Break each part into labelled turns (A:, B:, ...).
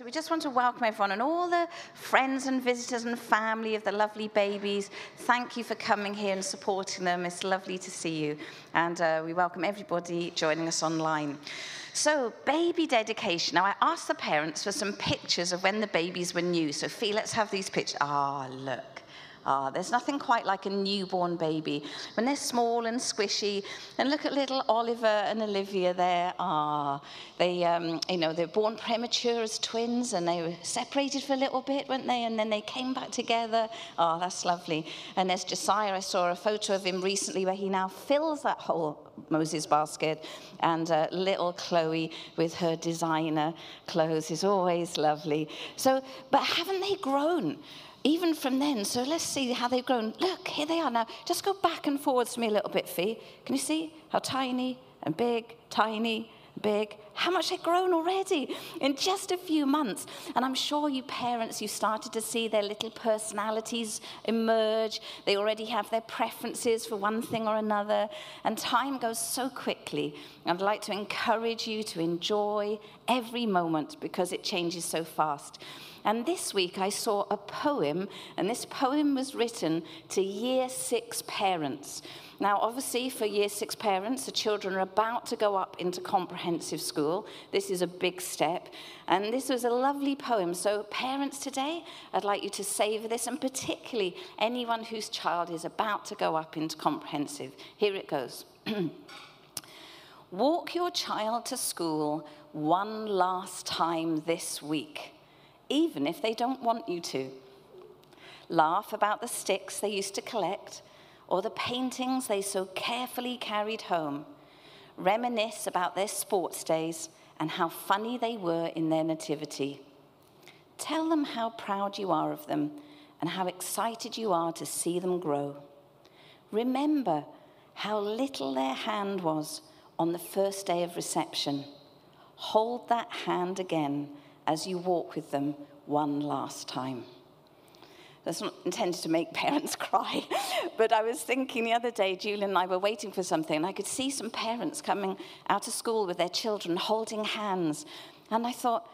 A: So we just want to welcome everyone and all the friends and visitors and family of the lovely babies. Thank you for coming here and supporting them. It's lovely to see you. And uh, we welcome everybody joining us online. So, baby dedication. Now, I asked the parents for some pictures of when the babies were new. So, Fee, let's have these pictures. Ah, look. Ah, there's nothing quite like a newborn baby. When they're small and squishy, and look at little Oliver and Olivia there. Ah, they, um, you know, they're born premature as twins, and they were separated for a little bit, weren't they? And then they came back together. Ah, that's lovely. And there's Josiah. I saw a photo of him recently where he now fills that whole Moses basket, and uh, little Chloe with her designer clothes is always lovely. So, but haven't they grown? even from then, so let's see how they've grown. Look, here they are now. Just go back and forwards to me a little bit, Fee. Can you see how tiny and big, tiny, big? How much they've grown already in just a few months. And I'm sure you parents, you started to see their little personalities emerge. They already have their preferences for one thing or another. And time goes so quickly. I'd like to encourage you to enjoy every moment because it changes so fast. And this week I saw a poem, and this poem was written to year six parents. Now, obviously, for year six parents, the children are about to go up into comprehensive school. This is a big step. And this was a lovely poem. So, parents today, I'd like you to savor this, and particularly anyone whose child is about to go up into comprehensive. Here it goes. Walk your child to school one last time this week even if they don't want you to. Laugh about the sticks they used to collect or the paintings they so carefully carried home. Reminisce about their sports days and how funny they were in their nativity. Tell them how proud you are of them and how excited you are to see them grow. Remember how little their hand was on the first day of reception. Hold that hand again as you walk with them one last time. That's not intended to make parents cry, but I was thinking the other day, Julian and I were waiting for something, and I could see some parents coming out of school with their children holding hands. And I thought,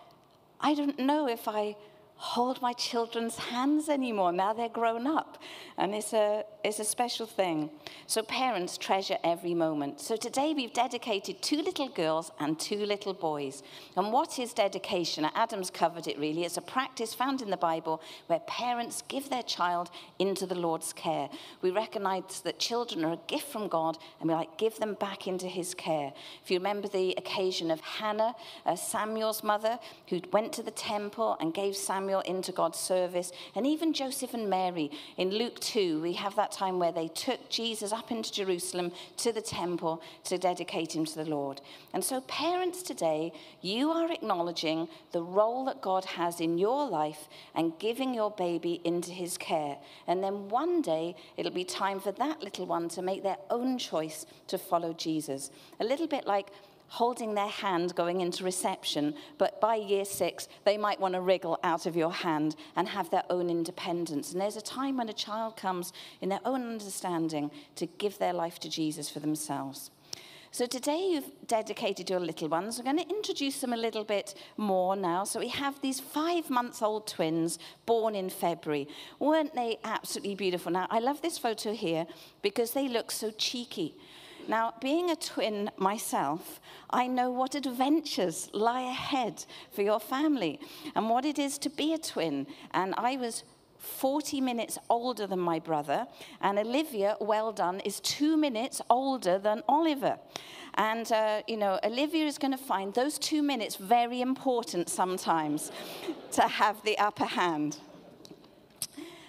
A: I don't know if I hold my children's hands anymore. Now they're grown up. And it's a, it's a special thing. So parents treasure every moment. So today we've dedicated two little girls and two little boys. And what is dedication? Adam's covered it really. It's a practice found in the Bible where parents give their child into the Lord's care. We recognize that children are a gift from God and we like give them back into his care. If you remember the occasion of Hannah, uh, Samuel's mother, who went to the temple and gave Samuel Samuel into God's service, and even Joseph and Mary. In Luke 2, we have that time where they took Jesus up into Jerusalem to the temple to dedicate him to the Lord. And so, parents today, you are acknowledging the role that God has in your life and giving your baby into his care. And then one day, it'll be time for that little one to make their own choice to follow Jesus. A little bit like holding their hand going into reception, but by year six, they might want to wriggle out of your hand and have their own independence. And there's a time when a child comes in their own understanding to give their life to Jesus for themselves. So today you've dedicated your little ones. We're going to introduce them a little bit more now. So we have these five-month-old twins born in February. Weren't they absolutely beautiful? Now, I love this photo here because they look so cheeky. Now, being a twin myself, I know what adventures lie ahead for your family and what it is to be a twin. And I was 40 minutes older than my brother, and Olivia, well done, is two minutes older than Oliver. And, uh, you know, Olivia is going to find those two minutes very important sometimes to have the upper hand.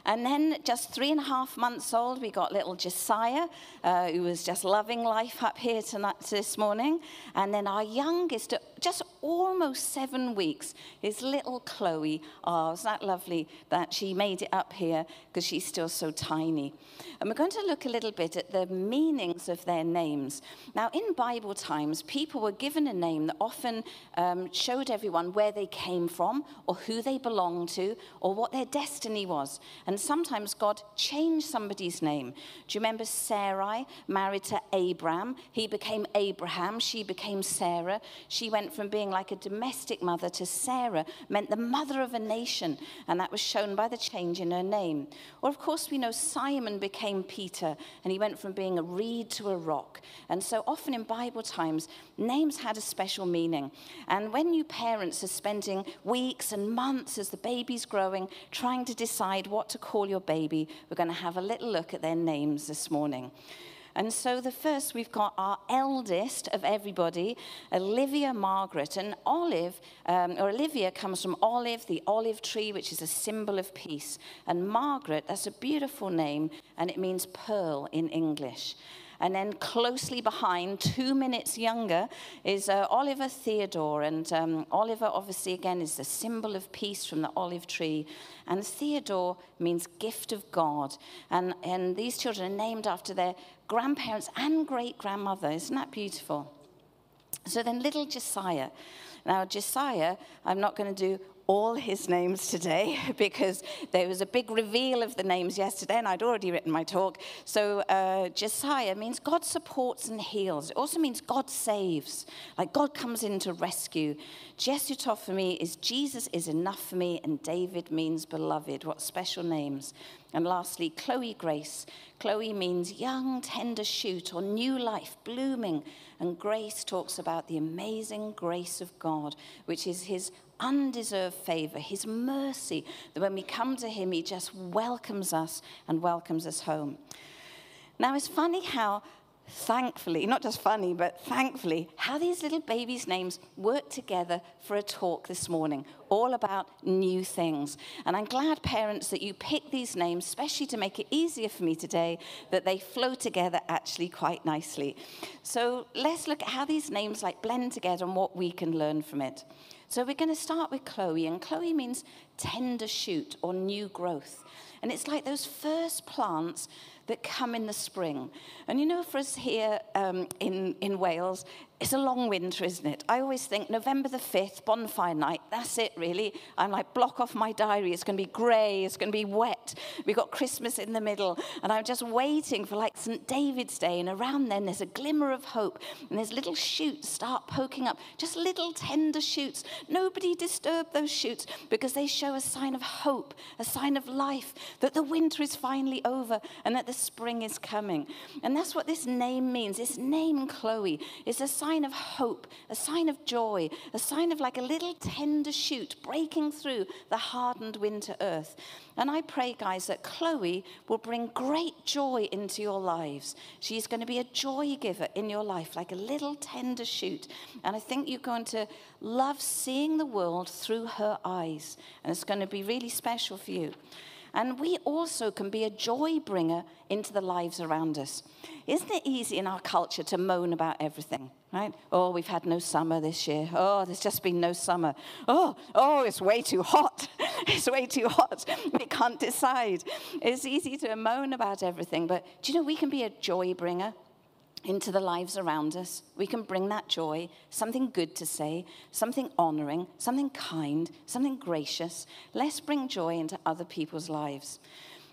A: And then just three and a half months old, we got little Josiah, uh, who was just loving life up here tonight, this morning. And then our youngest, just almost seven weeks, is little Chloe. Oh, is that lovely that she made it up here because she's still so tiny. And we're going to look a little bit at the meanings of their names. Now, in Bible times, people were given a name that often um, showed everyone where they came from or who they belonged to or what their destiny was. And sometimes God changed somebody's name. Do you remember Sarai married to Abram? He became Abraham. She became Sarah. She went went from being like a domestic mother to Sarah, meant the mother of a nation, and that was shown by the change in her name. Or, of course, we know Simon became Peter, and he went from being a reed to a rock. And so often in Bible times, names had a special meaning. And when you parents are spending weeks and months as the baby's growing, trying to decide what to call your baby, we're going to have a little look at their names this morning. And so the first, we've got our eldest of everybody, Olivia Margaret. And Olive, um, or Olivia, comes from olive, the olive tree, which is a symbol of peace. And Margaret, that's a beautiful name, and it means pearl in English. And then closely behind, two minutes younger, is uh, Oliver Theodore. And um, Oliver, obviously, again, is the symbol of peace from the olive tree. And Theodore means gift of God. And, and these children are named after their grandparents and great grandmother. Isn't that beautiful? So then, little Josiah. Now, Josiah, I'm not going to do all his names today because there was a big reveal of the names yesterday and I'd already written my talk. So uh, Josiah means God supports and heals. It also means God saves, like God comes in to rescue. Me is Jesus is enough for me and David means beloved. What special names. And lastly, Chloe Grace. Chloe means young, tender shoot or new life, blooming. And Grace talks about the amazing grace of God, which is his undeserved favor, his mercy, that when we come to him, he just welcomes us and welcomes us home. Now, it's funny how thankfully, not just funny, but thankfully, how these little babies' names work together for a talk this morning, all about new things. And I'm glad, parents, that you pick these names, especially to make it easier for me today, that they flow together actually quite nicely. So let's look at how these names like blend together and what we can learn from it. So we're going to start with Chloe, and Chloe means tender shoot or new growth. And it's like those first plants that come in the spring. And you know, for us here um, in, in Wales, it's a long winter, isn't it? I always think November the 5th, bonfire night, that's it really. I'm like, block off my diary. It's going to be grey, it's going to be wet. We've got Christmas in the middle. And I'm just waiting for like St. David's Day. And around then, there's a glimmer of hope. And there's little shoots start poking up, just little tender shoots. Nobody disturb those shoots because they show a sign of hope, a sign of life, that the winter is finally over and that the spring is coming. And that's what this name means. This name, Chloe, is a sign of hope, a sign of joy, a sign of like a little tender shoot breaking through the hardened winter earth. And I pray, guys, that Chloe will bring great joy into your lives. She's going to be a joy giver in your life, like a little tender shoot. And I think you're going to love seeing the world through her eyes. And it's going to be really special for you. And we also can be a joy bringer into the lives around us. Isn't it easy in our culture to moan about everything, right? Oh, we've had no summer this year. Oh, there's just been no summer. Oh, oh, it's way too hot. it's way too hot. We can't decide. It's easy to moan about everything, but do you know we can be a joy bringer? Into the lives around us. We can bring that joy, something good to say, something honoring, something kind, something gracious. Let's bring joy into other people's lives.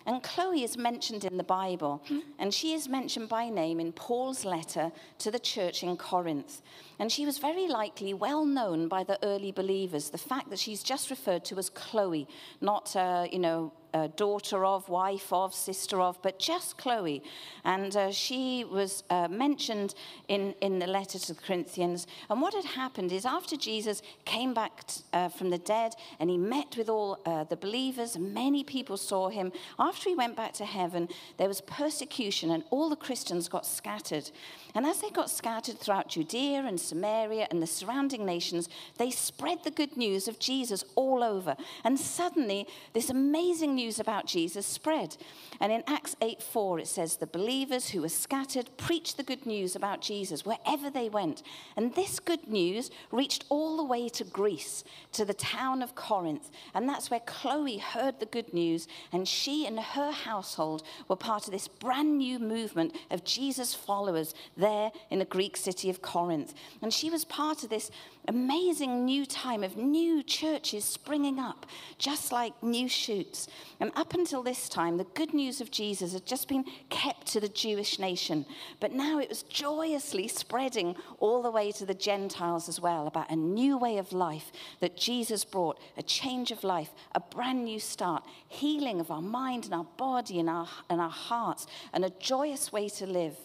A: And Chloe is mentioned in the Bible, and she is mentioned by name in Paul's letter to the church in Corinth. And she was very likely well known by the early believers. The fact that she's just referred to as Chloe, not, uh, you know, daughter of, wife of, sister of, but just Chloe. And uh, she was uh, mentioned in, in the letter to the Corinthians. And what had happened is after Jesus came back t- uh, from the dead and he met with all uh, the believers, many people saw him. After he went back to heaven, there was persecution and all the Christians got scattered. And as they got scattered throughout Judea and Samaria and the surrounding nations, they spread the good news of Jesus all over. And suddenly, this amazing news about Jesus spread. And in Acts 8 4, it says, The believers who were scattered preached the good news about Jesus wherever they went. And this good news reached all the way to Greece, to the town of Corinth. And that's where Chloe heard the good news, and she and her household were part of this brand new movement of Jesus followers there in the Greek city of Corinth. And she was part of this amazing new time of new churches springing up, just like new shoots. And up until this time, the good news of Jesus had just been kept to the Jewish nation. But now it was joyously spreading all the way to the Gentiles as well about a new way of life that Jesus brought, a change of life, a brand new start, healing of our mind and our body and our, and our hearts, and a joyous way to live.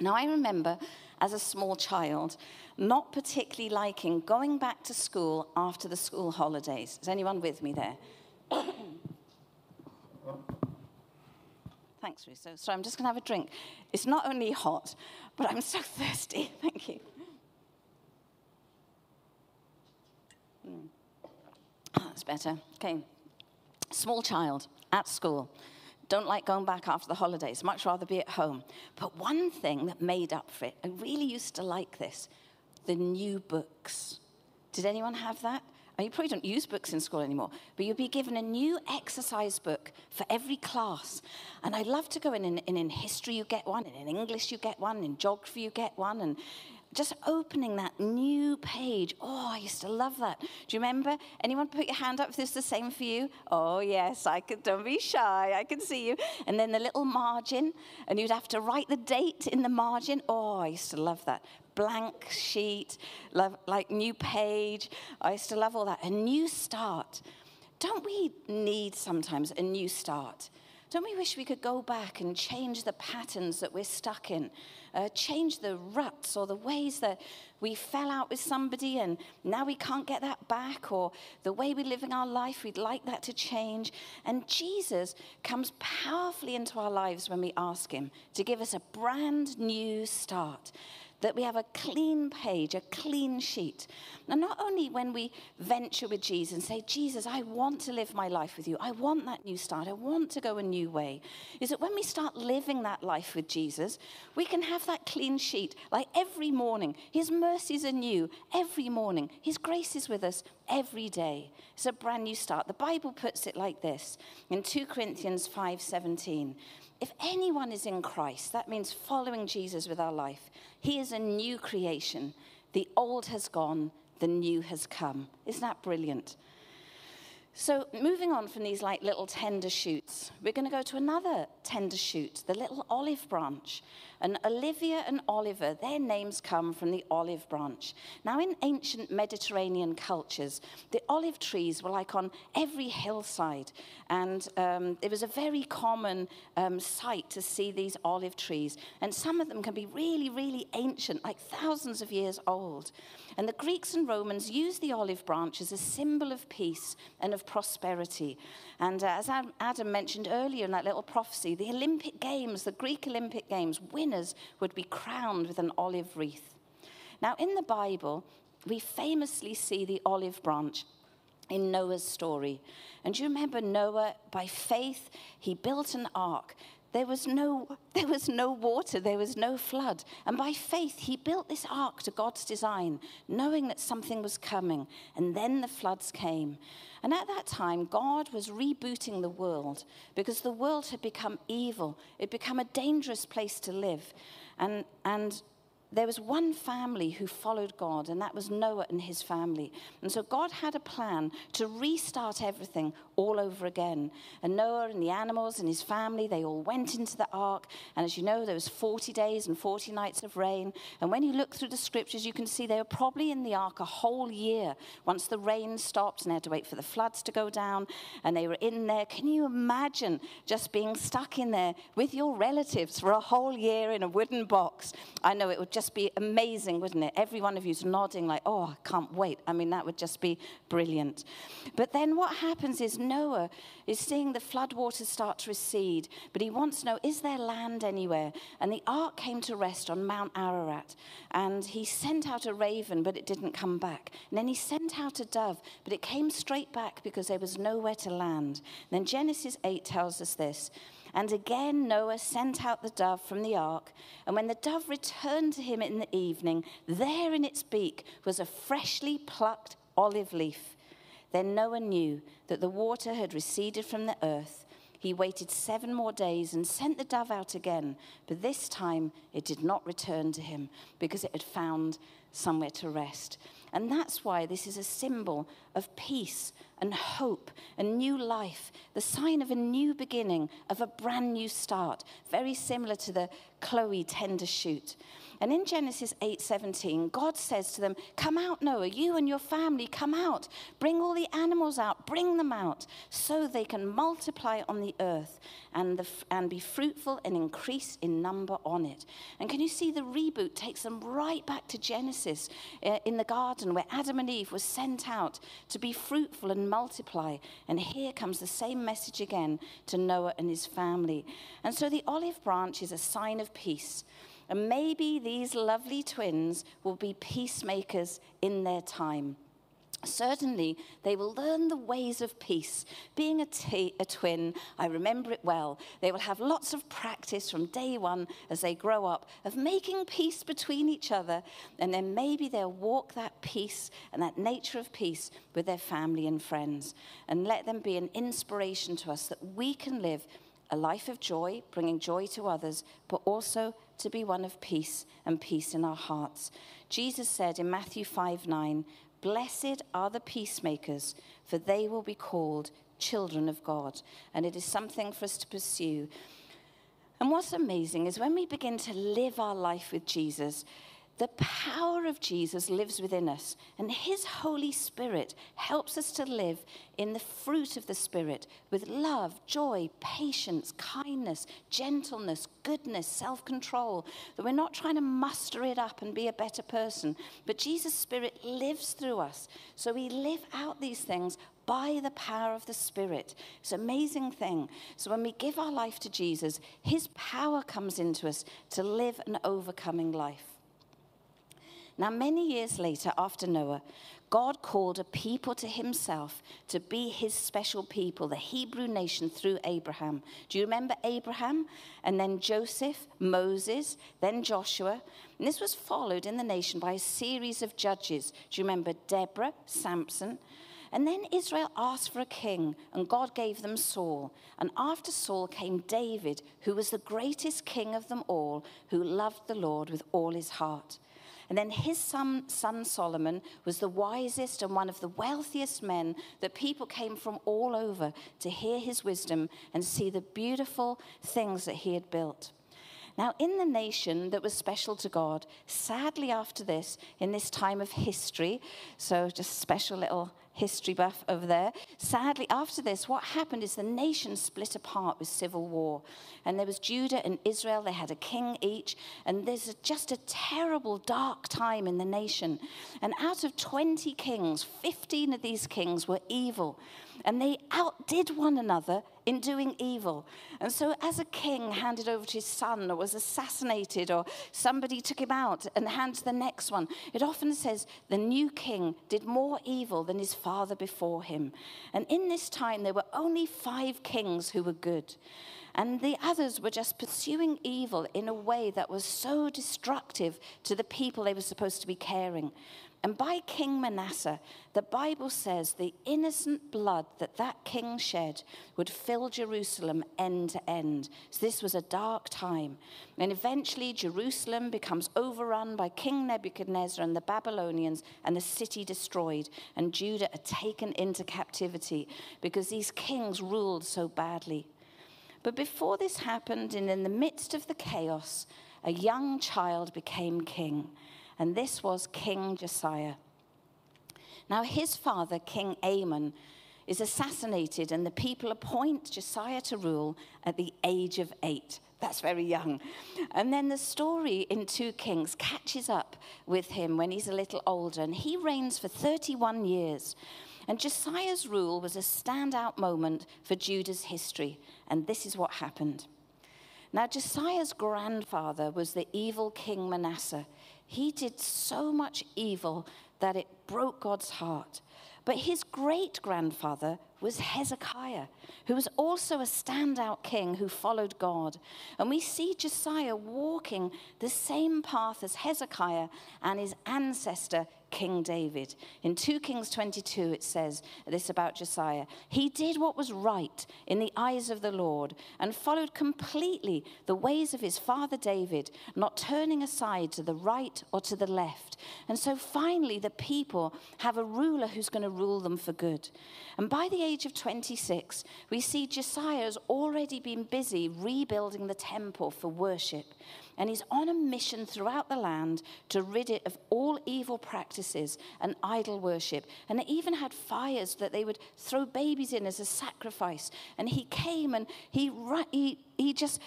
A: Now, I remember as a small child not particularly liking going back to school after the school holidays. Is anyone with me there? Thanks, Russo. So I'm just going to have a drink. It's not only hot, but I'm so thirsty. Thank you. Mm. Oh, that's better. Okay. Small child at school. Don't like going back after the holidays, much rather be at home. But one thing that made up for it, I really used to like this the new books. Did anyone have that? You probably don't use books in school anymore, but you'll be given a new exercise book for every class. And I love to go in, in, in history, you get one, and in English, you get one, in geography, you get one, and just opening that new page. Oh, I used to love that. Do you remember? Anyone put your hand up if this is the same for you? Oh, yes, I could, don't be shy, I can see you. And then the little margin, and you'd have to write the date in the margin. Oh, I used to love that. Blank sheet, love, like new page. I used to love all that. A new start. Don't we need sometimes a new start? Don't we wish we could go back and change the patterns that we're stuck in? uh, change the ruts or the ways that we fell out with somebody and now we can't get that back, or the way we're living our life, we'd like that to change. And Jesus comes powerfully into our lives when we ask Him to give us a brand new start that we have a clean page, a clean sheet. And not only when we venture with Jesus and say, Jesus, I want to live my life with you, I want that new start, I want to go a new way, is that when we start living that life with Jesus, we can have that clean sheet like every morning. His mercies are new every morning, His grace is with us every day. It's a brand new start. The Bible puts it like this in 2 Corinthians 5 17. If anyone is in Christ, that means following Jesus with our life. He is a new creation. The old has gone, the new has come. Isn't that brilliant? So, moving on from these like little tender shoots, we're going to go to another tender shoot, the little olive branch. And Olivia and Oliver, their names come from the olive branch. Now, in ancient Mediterranean cultures, the olive trees were like on every hillside. And um, it was a very common um, sight to see these olive trees. And some of them can be really, really ancient, like thousands of years old. And the Greeks and Romans used the olive branch as a symbol of peace and of prosperity. And uh, as Adam mentioned earlier in that little prophecy, the Olympic Games, the Greek Olympic Games, winners would be crowned with an olive wreath. Now, in the Bible, we famously see the olive branch in Noah's story. And you remember Noah, by faith, he built an ark there was no there was no water there was no flood. And by faith he built this ark to god's design knowing that something was coming. And then the floods came. And at that time god was rebooting the world because the world had become evil. It had become a dangerous place to live. And and there was one family who followed God, and that was Noah and his family. And so God had a plan to restart everything all over again. And Noah and the animals and his family, they all went into the ark. And as you know, there was 40 days and 40 nights of rain. And when you look through the scriptures, you can see they were probably in the ark a whole year once the rain stopped and they had to wait for the floods to go down. And they were in there. Can you imagine just being stuck in there with your relatives for a whole year in a wooden box? I know it would just just be amazing, wouldn't it? Every one of you's nodding, like, oh, I can't wait. I mean, that would just be brilliant. But then what happens is Noah is seeing the floodwaters start to recede, but he wants to know, is there land anywhere? And the ark came to rest on Mount Ararat. And he sent out a raven, but it didn't come back. And then he sent out a dove, but it came straight back because there was nowhere to land. And then Genesis 8 tells us this. And again, Noah sent out the dove from the ark. And when the dove returned to him in the evening, there in its beak was a freshly plucked olive leaf. Then Noah knew that the water had receded from the earth. He waited seven more days and sent the dove out again. But this time it did not return to him because it had found somewhere to rest. And that's why this is a symbol of peace and hope and new life, the sign of a new beginning, of a brand new start, very similar to the Chloe tender shoot. And in Genesis 8:17, God says to them, "Come out, Noah, you and your family, come out. Bring all the animals out, bring them out, so they can multiply on the earth and, the, and be fruitful and increase in number on it." And can you see the reboot takes them right back to Genesis uh, in the garden where Adam and Eve were sent out to be fruitful and multiply. And here comes the same message again to Noah and his family. And so the olive branch is a sign of peace. And maybe these lovely twins will be peacemakers in their time. Certainly, they will learn the ways of peace. Being a, twin, I remember it well. They will have lots of practice from day one as they grow up of making peace between each other, and then maybe they'll walk that peace and that nature of peace with their family and friends. And let them be an inspiration to us that we can live a life of joy, bringing joy to others, but also to be one of peace and peace in our hearts. Jesus said in Matthew 5 9, Blessed are the peacemakers, for they will be called children of God. And it is something for us to pursue. And what's amazing is when we begin to live our life with Jesus, the power of Jesus lives within us, and His Holy Spirit helps us to live in the fruit of the Spirit with love, joy, patience, kindness, gentleness, goodness, self control. That we're not trying to muster it up and be a better person, but Jesus' Spirit lives through us. So we live out these things by the power of the Spirit. It's an amazing thing. So when we give our life to Jesus, His power comes into us to live an overcoming life. Now, many years later, after Noah, God called a people to himself to be his special people, the Hebrew nation through Abraham. Do you remember Abraham? And then Joseph, Moses, then Joshua. And this was followed in the nation by a series of judges. Do you remember Deborah, Samson? And then Israel asked for a king, and God gave them Saul. And after Saul came David, who was the greatest king of them all, who loved the Lord with all his heart. And then his son, son, Solomon was the wisest and one of the wealthiest men that people came from all over to hear his wisdom and see the beautiful things that he had built. Now, in the nation that was special to God, sadly, after this, in this time of history, so just special little history buff over there. Sadly, after this, what happened is the nation split apart with civil war. And there was Judah and Israel, they had a king each. And there's just a terrible, dark time in the nation. And out of 20 kings, 15 of these kings were evil. And they outdid one another in doing evil. And so, as a king handed over to his son or was assassinated, or somebody took him out and handed the next one, it often says the new king did more evil than his father before him. And in this time, there were only five kings who were good. And the others were just pursuing evil in a way that was so destructive to the people they were supposed to be caring. And by King Manasseh, the Bible says the innocent blood that that king shed would fill Jerusalem end to end. So this was a dark time. And eventually, Jerusalem becomes overrun by King Nebuchadnezzar and the Babylonians, and the city destroyed, and Judah are taken into captivity because these kings ruled so badly. But before this happened, and in the midst of the chaos, a young child became king and this was King Josiah. Now, his father, King Amon, is assassinated, and the people appoint Josiah to rule at the age of eight. That's very young. And then the story in 2 Kings catches up with him when he's a little older, and he reigns for 31 years. And Josiah's rule was a standout moment for Judah's history, and this is what happened. Now, Josiah's grandfather was the evil King Manasseh. He did so much evil that it broke God's heart. But his great grandfather was Hezekiah, who was also a standout king who followed God. And we see Josiah walking the same path as Hezekiah and his ancestor, King David. In 2 Kings 22, it says this about Josiah He did what was right in the eyes of the Lord and followed completely the ways of his father David, not turning aside to the right or to the left. And so finally, the people have a ruler who's going to rule them for good. And by the age of 26, we see Josiah has already been busy rebuilding the temple for worship. And he's on a mission throughout the land to rid it of all evil practices and idol worship. And they even had fires that they would throw babies in as a sacrifice. And he came and he, he, he just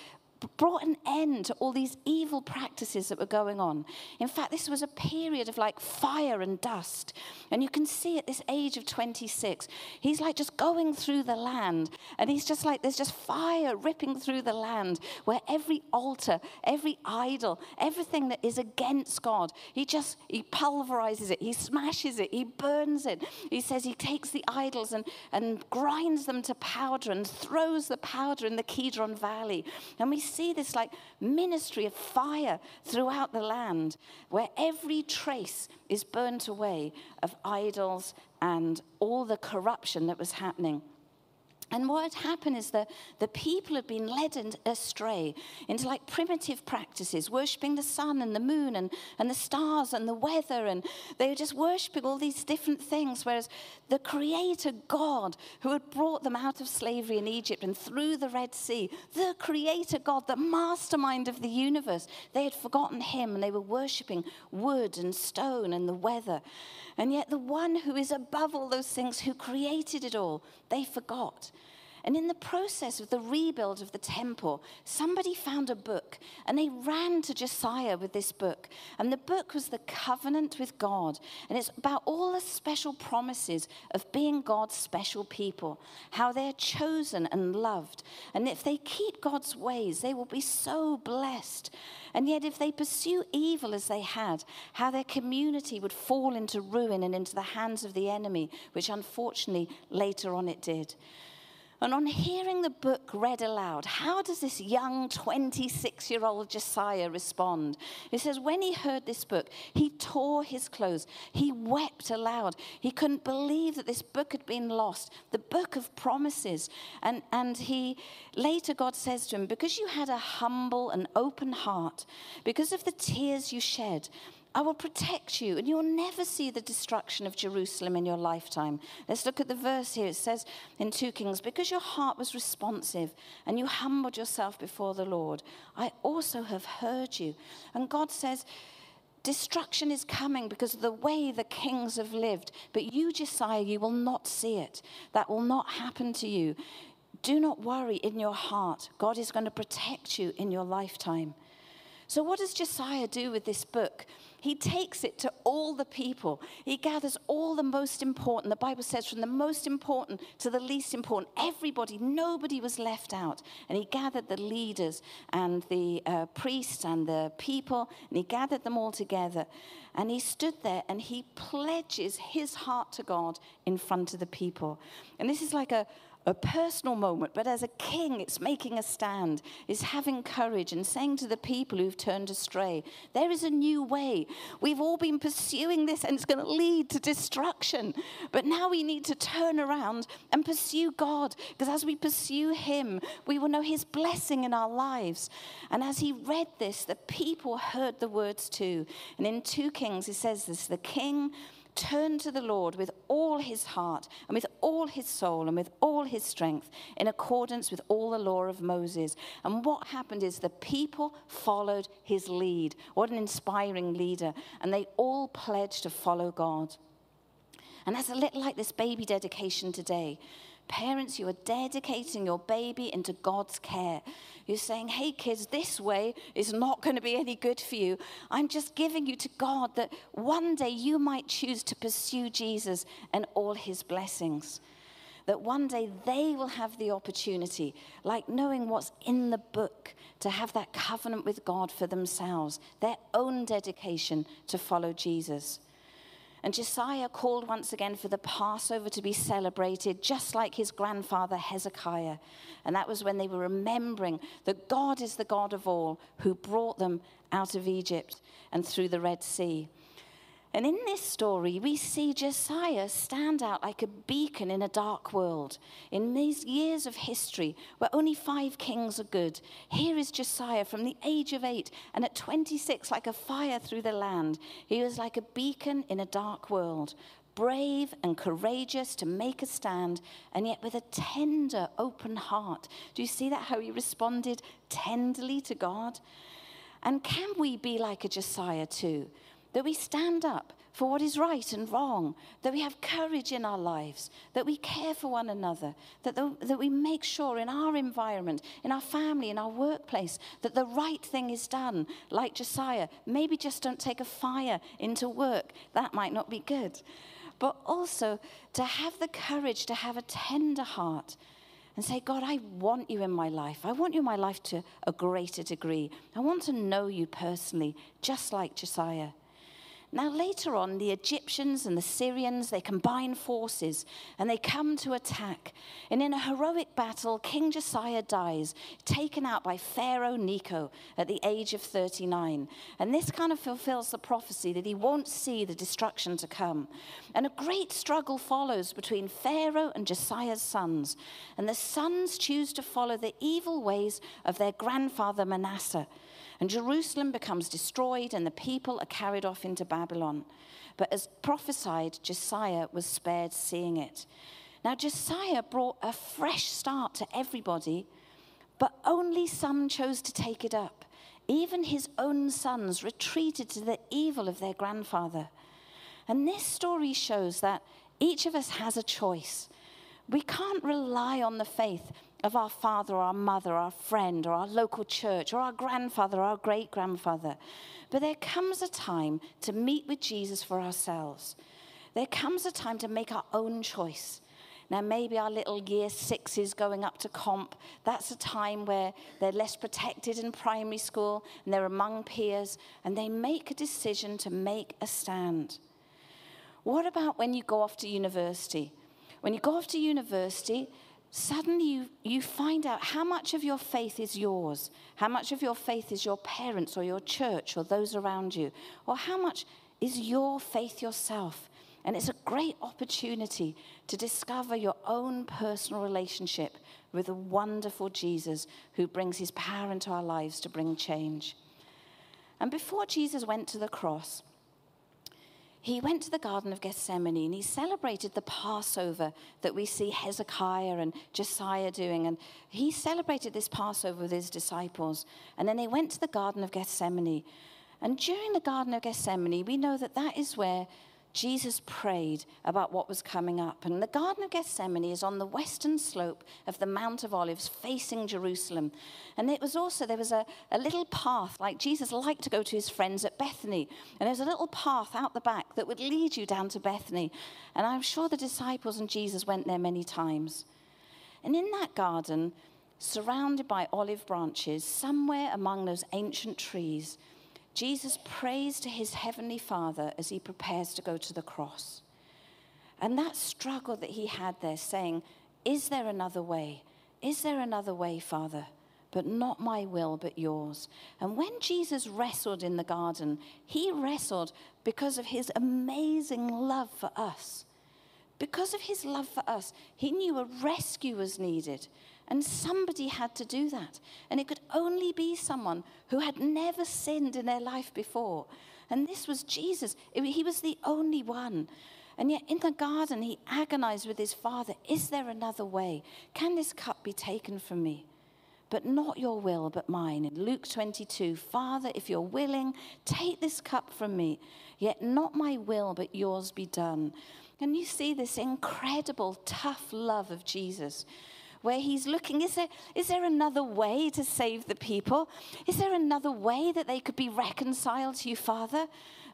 A: brought an end to all these evil practices that were going on. In fact, this was a period of like fire and dust. And you can see at this age of 26, he's like just going through the land. And he's just like, there's just fire ripping through the land where every altar, every idol, everything that is against God, he just, he pulverizes it, he smashes it, he burns it. He says he takes the idols and, and grinds them to powder and throws the powder in the Kidron Valley. And we see this like ministry of fire throughout the land where every trace is burnt away of idols and all the corruption that was happening. And what had happened is that the people had been led astray into like primitive practices, worshipping the sun and the moon and, and the stars and the weather. And they were just worshipping all these different things. Whereas the Creator God, who had brought them out of slavery in Egypt and through the Red Sea, the Creator God, the mastermind of the universe, they had forgotten Him and they were worshipping wood and stone and the weather. And yet, the one who is above all those things, who created it all, they forgot. And in the process of the rebuild of the temple, somebody found a book and they ran to Josiah with this book. And the book was the covenant with God. And it's about all the special promises of being God's special people, how they're chosen and loved. And if they keep God's ways, they will be so blessed. And yet, if they pursue evil as they had, how their community would fall into ruin and into the hands of the enemy, which unfortunately later on it did. And on hearing the book read aloud, how does this young 26 year old Josiah respond? It says, when he heard this book, he tore his clothes. He wept aloud. He couldn't believe that this book had been lost, the book of promises. And, and he later, God says to him, Because you had a humble and open heart, because of the tears you shed, I will protect you, and you'll never see the destruction of Jerusalem in your lifetime. Let's look at the verse here. It says in 2 Kings, Because your heart was responsive and you humbled yourself before the Lord, I also have heard you. And God says, Destruction is coming because of the way the kings have lived. But you, Josiah, you will not see it. That will not happen to you. Do not worry in your heart. God is going to protect you in your lifetime. So, what does Josiah do with this book? He takes it to all the people. He gathers all the most important. The Bible says from the most important to the least important. Everybody, nobody was left out. And he gathered the leaders and the uh, priests and the people, and he gathered them all together. And he stood there and he pledges his heart to God in front of the people. And this is like a, a personal moment, but as a king, it's making a stand, it's having courage and saying to the people who've turned astray, there is a new way. We've all been pursuing this and it's going to lead to destruction. But now we need to turn around and pursue God, because as we pursue Him, we will know His blessing in our lives. And as he read this, the people heard the words too. And in 2 Kings, it says this the king turned to the Lord with all his heart and with all his soul and with all his strength in accordance with all the law of Moses. And what happened is the people followed his lead. What an inspiring leader. And they all pledged to follow God. And that's a little like this baby dedication today. Parents, you are dedicating your baby into God's care. You're saying, hey, kids, this way is not going to be any good for you. I'm just giving you to God that one day you might choose to pursue Jesus and all his blessings. That one day they will have the opportunity, like knowing what's in the book, to have that covenant with God for themselves, their own dedication to follow Jesus. And Josiah called once again for the Passover to be celebrated, just like his grandfather Hezekiah. And that was when they were remembering that God is the God of all who brought them out of Egypt and through the Red Sea. And in this story, we see Josiah stand out like a beacon in a dark world. In these years of history, where only five kings are good, here is Josiah from the age of eight, and at 26, like a fire through the land. He was like a beacon in a dark world, brave and courageous to make a stand, and yet with a tender, open heart. Do you see that, how he responded tenderly to God? And can we be like a Josiah too? That we stand up for what is right and wrong, that we have courage in our lives, that we care for one another, that, the, that we make sure in our environment, in our family, in our workplace, that the right thing is done, like Josiah. Maybe just don't take a fire into work, that might not be good. But also to have the courage to have a tender heart and say, God, I want you in my life. I want you in my life to a greater degree. I want to know you personally, just like Josiah. Now, later on, the Egyptians and the Syrians, they combine forces and they come to attack. And in a heroic battle, King Josiah dies, taken out by Pharaoh Necho at the age of 39. And this kind of fulfills the prophecy that he won't see the destruction to come. And a great struggle follows between Pharaoh and Josiah's sons. And the sons choose to follow the evil ways of their grandfather Manasseh. And Jerusalem becomes destroyed, and the people are carried off into Babylon. But as prophesied, Josiah was spared seeing it. Now, Josiah brought a fresh start to everybody, but only some chose to take it up. Even his own sons retreated to the evil of their grandfather. And this story shows that each of us has a choice. We can't rely on the faith of our father or our mother our friend or our local church or our grandfather or our great grandfather. But there comes a time to meet with Jesus for ourselves. There comes a time to make our own choice. Now, maybe our little year sixes going up to comp, that's a time where they're less protected in primary school and they're among peers and they make a decision to make a stand. What about when you go off to university? When you go off to university, suddenly you, you find out how much of your faith is yours, how much of your faith is your parents or your church or those around you, or how much is your faith yourself. And it's a great opportunity to discover your own personal relationship with a wonderful Jesus who brings his power into our lives to bring change. And before Jesus went to the cross, he went to the Garden of Gethsemane and he celebrated the Passover that we see Hezekiah and Josiah doing. And he celebrated this Passover with his disciples. And then they went to the Garden of Gethsemane. And during the Garden of Gethsemane, we know that that is where Jesus prayed about what was coming up. And the Garden of Gethsemane is on the western slope of the Mount of Olives facing Jerusalem. And it was also, there was a, a little path, like Jesus liked to go to his friends at Bethany. And there's a little path out the back that would lead you down to Bethany. And I'm sure the disciples and Jesus went there many times. And in that garden, surrounded by olive branches, somewhere among those ancient trees, Jesus prays to his heavenly Father as he prepares to go to the cross. And that struggle that he had there, saying, Is there another way? Is there another way, Father? But not my will, but yours. And when Jesus wrestled in the garden, he wrestled because of his amazing love for us. Because of his love for us, he knew a rescue was needed. And somebody had to do that. And it could only be someone who had never sinned in their life before. And this was Jesus. He was the only one. And yet in the garden, he agonized with his father Is there another way? Can this cup be taken from me? But not your will, but mine. In Luke 22, Father, if you're willing, take this cup from me. Yet not my will, but yours be done. And you see this incredible, tough love of Jesus where he's looking is there, is there another way to save the people? Is there another way that they could be reconciled to you, Father?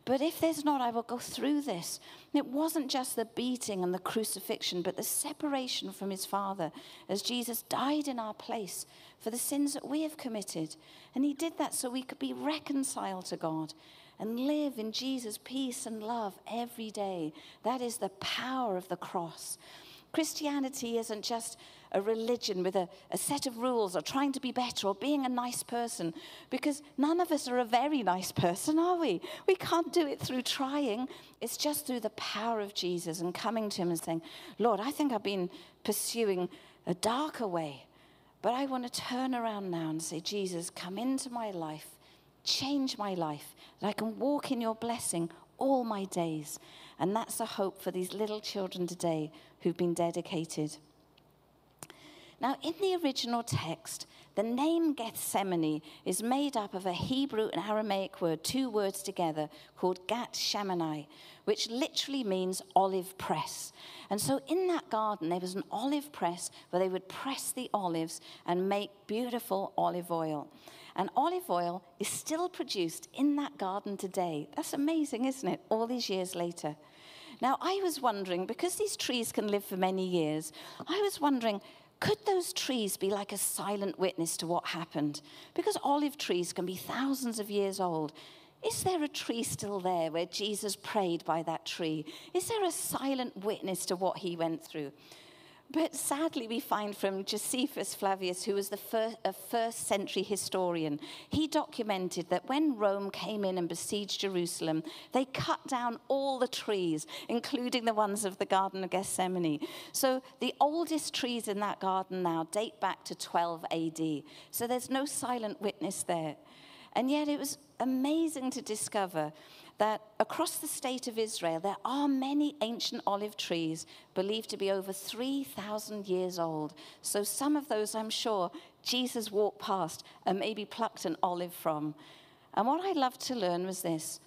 A: But if there's not, I will go through this. it wasn't just the beating and the crucifixion, but the separation from his Father as Jesus died in our place for the sins that we have committed. And he did that so we could be reconciled to God. and live in Jesus' peace and love every day. That is the power of the cross. Christianity isn't just a religion with a, a, set of rules or trying to be better or being a nice person because none of us are a very nice person, are we? We can't do it through trying. It's just through the power of Jesus and coming to Him and saying, Lord, I think I've been pursuing a darker way, but I want to turn around now and say, Jesus, come into my life, change my life, that I can walk in your blessing all my days. And that's a hope for these little children today who've been dedicated. Now, in the original text, the name Gethsemane is made up of a Hebrew and Aramaic word, two words together, called Gat Shamanai, which literally means olive press. And so in that garden, there was an olive press where they would press the olives and make beautiful olive oil. And olive oil is still produced in that garden today. That's amazing, isn't it? All these years later. Now, I was wondering, because these trees can live for many years, I was wondering could those trees be like a silent witness to what happened? Because olive trees can be thousands of years old. Is there a tree still there where Jesus prayed by that tree? Is there a silent witness to what he went through? But sadly, we find from Josephus Flavius, who was the first, a first century historian, he documented that when Rome came in and besieged Jerusalem, they cut down all the trees, including the ones of the Garden of Gethsemane. So the oldest trees in that garden now date back to 12 AD. So there's no silent witness there. And yet it was amazing to discover that across the state of Israel, there are many ancient olive trees believed to be over 3,000 years old. So some of those, I'm sure, Jesus walked past and maybe plucked an olive from. And what I loved to learn was this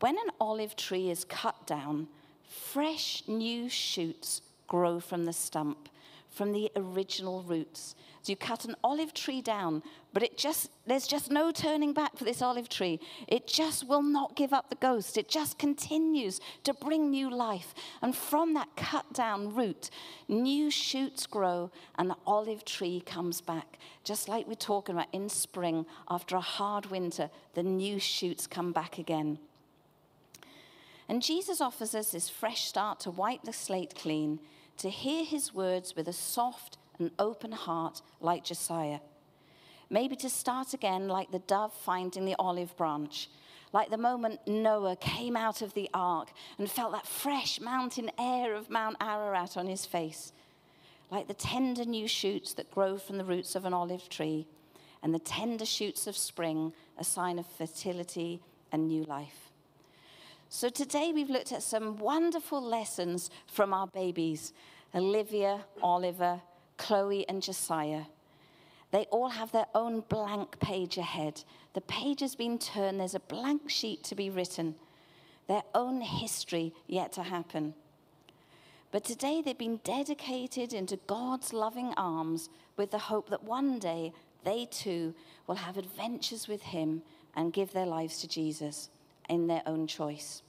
A: when an olive tree is cut down, fresh new shoots grow from the stump, from the original roots. So you cut an olive tree down, but it just there's just no turning back for this olive tree. It just will not give up the ghost. It just continues to bring new life. And from that cut down root, new shoots grow and the olive tree comes back. Just like we're talking about in spring, after a hard winter, the new shoots come back again. And Jesus offers us this fresh start to wipe the slate clean, to hear his words with a soft and open heart like Josiah. Maybe to start again like the dove finding the olive branch, like the moment Noah came out of the ark and felt that fresh mountain air of Mount Ararat on his face, like the tender new shoots that grow from the roots of an olive tree, and the tender shoots of spring, a sign of fertility and new life. So today we've looked at some wonderful lessons from our babies Olivia, Oliver, Chloe, and Josiah. They all have their own blank page ahead. The page has been turned, there's a blank sheet to be written, their own history yet to happen. But today they've been dedicated into God's loving arms with the hope that one day they too will have adventures with Him and give their lives to Jesus in their own choice.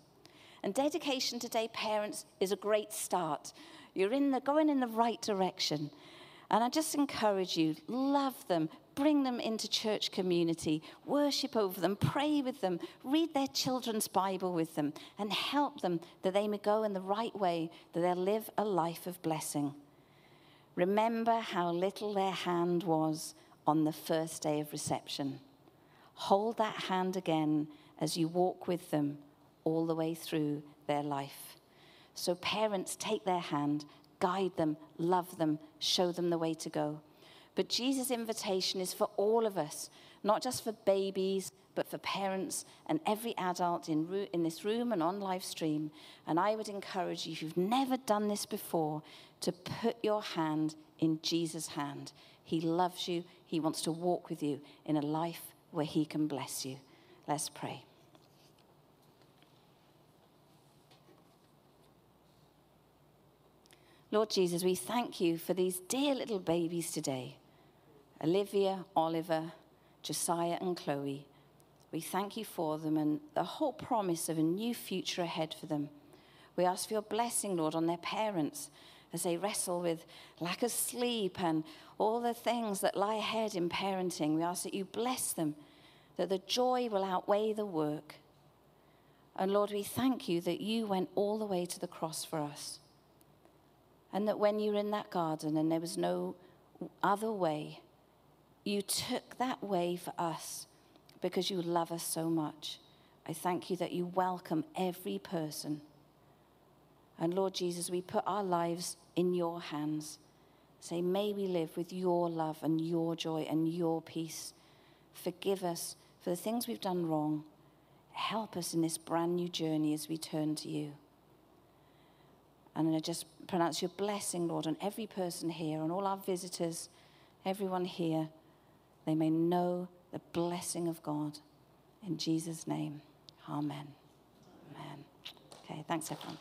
A: And dedication today, parents, is a great start. You're in the, going in the right direction. And I just encourage you love them, bring them into church community, worship over them, pray with them, read their children's Bible with them, and help them that they may go in the right way, that they'll live a life of blessing. Remember how little their hand was on the first day of reception. Hold that hand again as you walk with them all the way through their life. So, parents, take their hand guide them, love them, show them the way to go. But Jesus' invitation is for all of us, not just for babies, but for parents and every adult in, in this room and on live stream. And I would encourage you, if you've never done this before, to put your hand in Jesus' hand. He loves you, He wants to walk with you in a life where He can bless you. Let's pray. Lord Jesus, we thank you for these dear little babies today Olivia, Oliver, Josiah, and Chloe. We thank you for them and the whole promise of a new future ahead for them. We ask for your blessing, Lord, on their parents as they wrestle with lack of sleep and all the things that lie ahead in parenting. We ask that you bless them, that the joy will outweigh the work. And Lord, we thank you that you went all the way to the cross for us. And that when you were in that garden and there was no other way, you took that way for us because you love us so much. I thank you that you welcome every person. And Lord Jesus, we put our lives in your hands. Say, may we live with your love and your joy and your peace. Forgive us for the things we've done wrong. Help us in this brand new journey as we turn to you. And I just pronounce your blessing, Lord, on every person here, on all our visitors, everyone here. They may know the blessing of God. In Jesus' name, amen. Amen. Okay, thanks, everyone.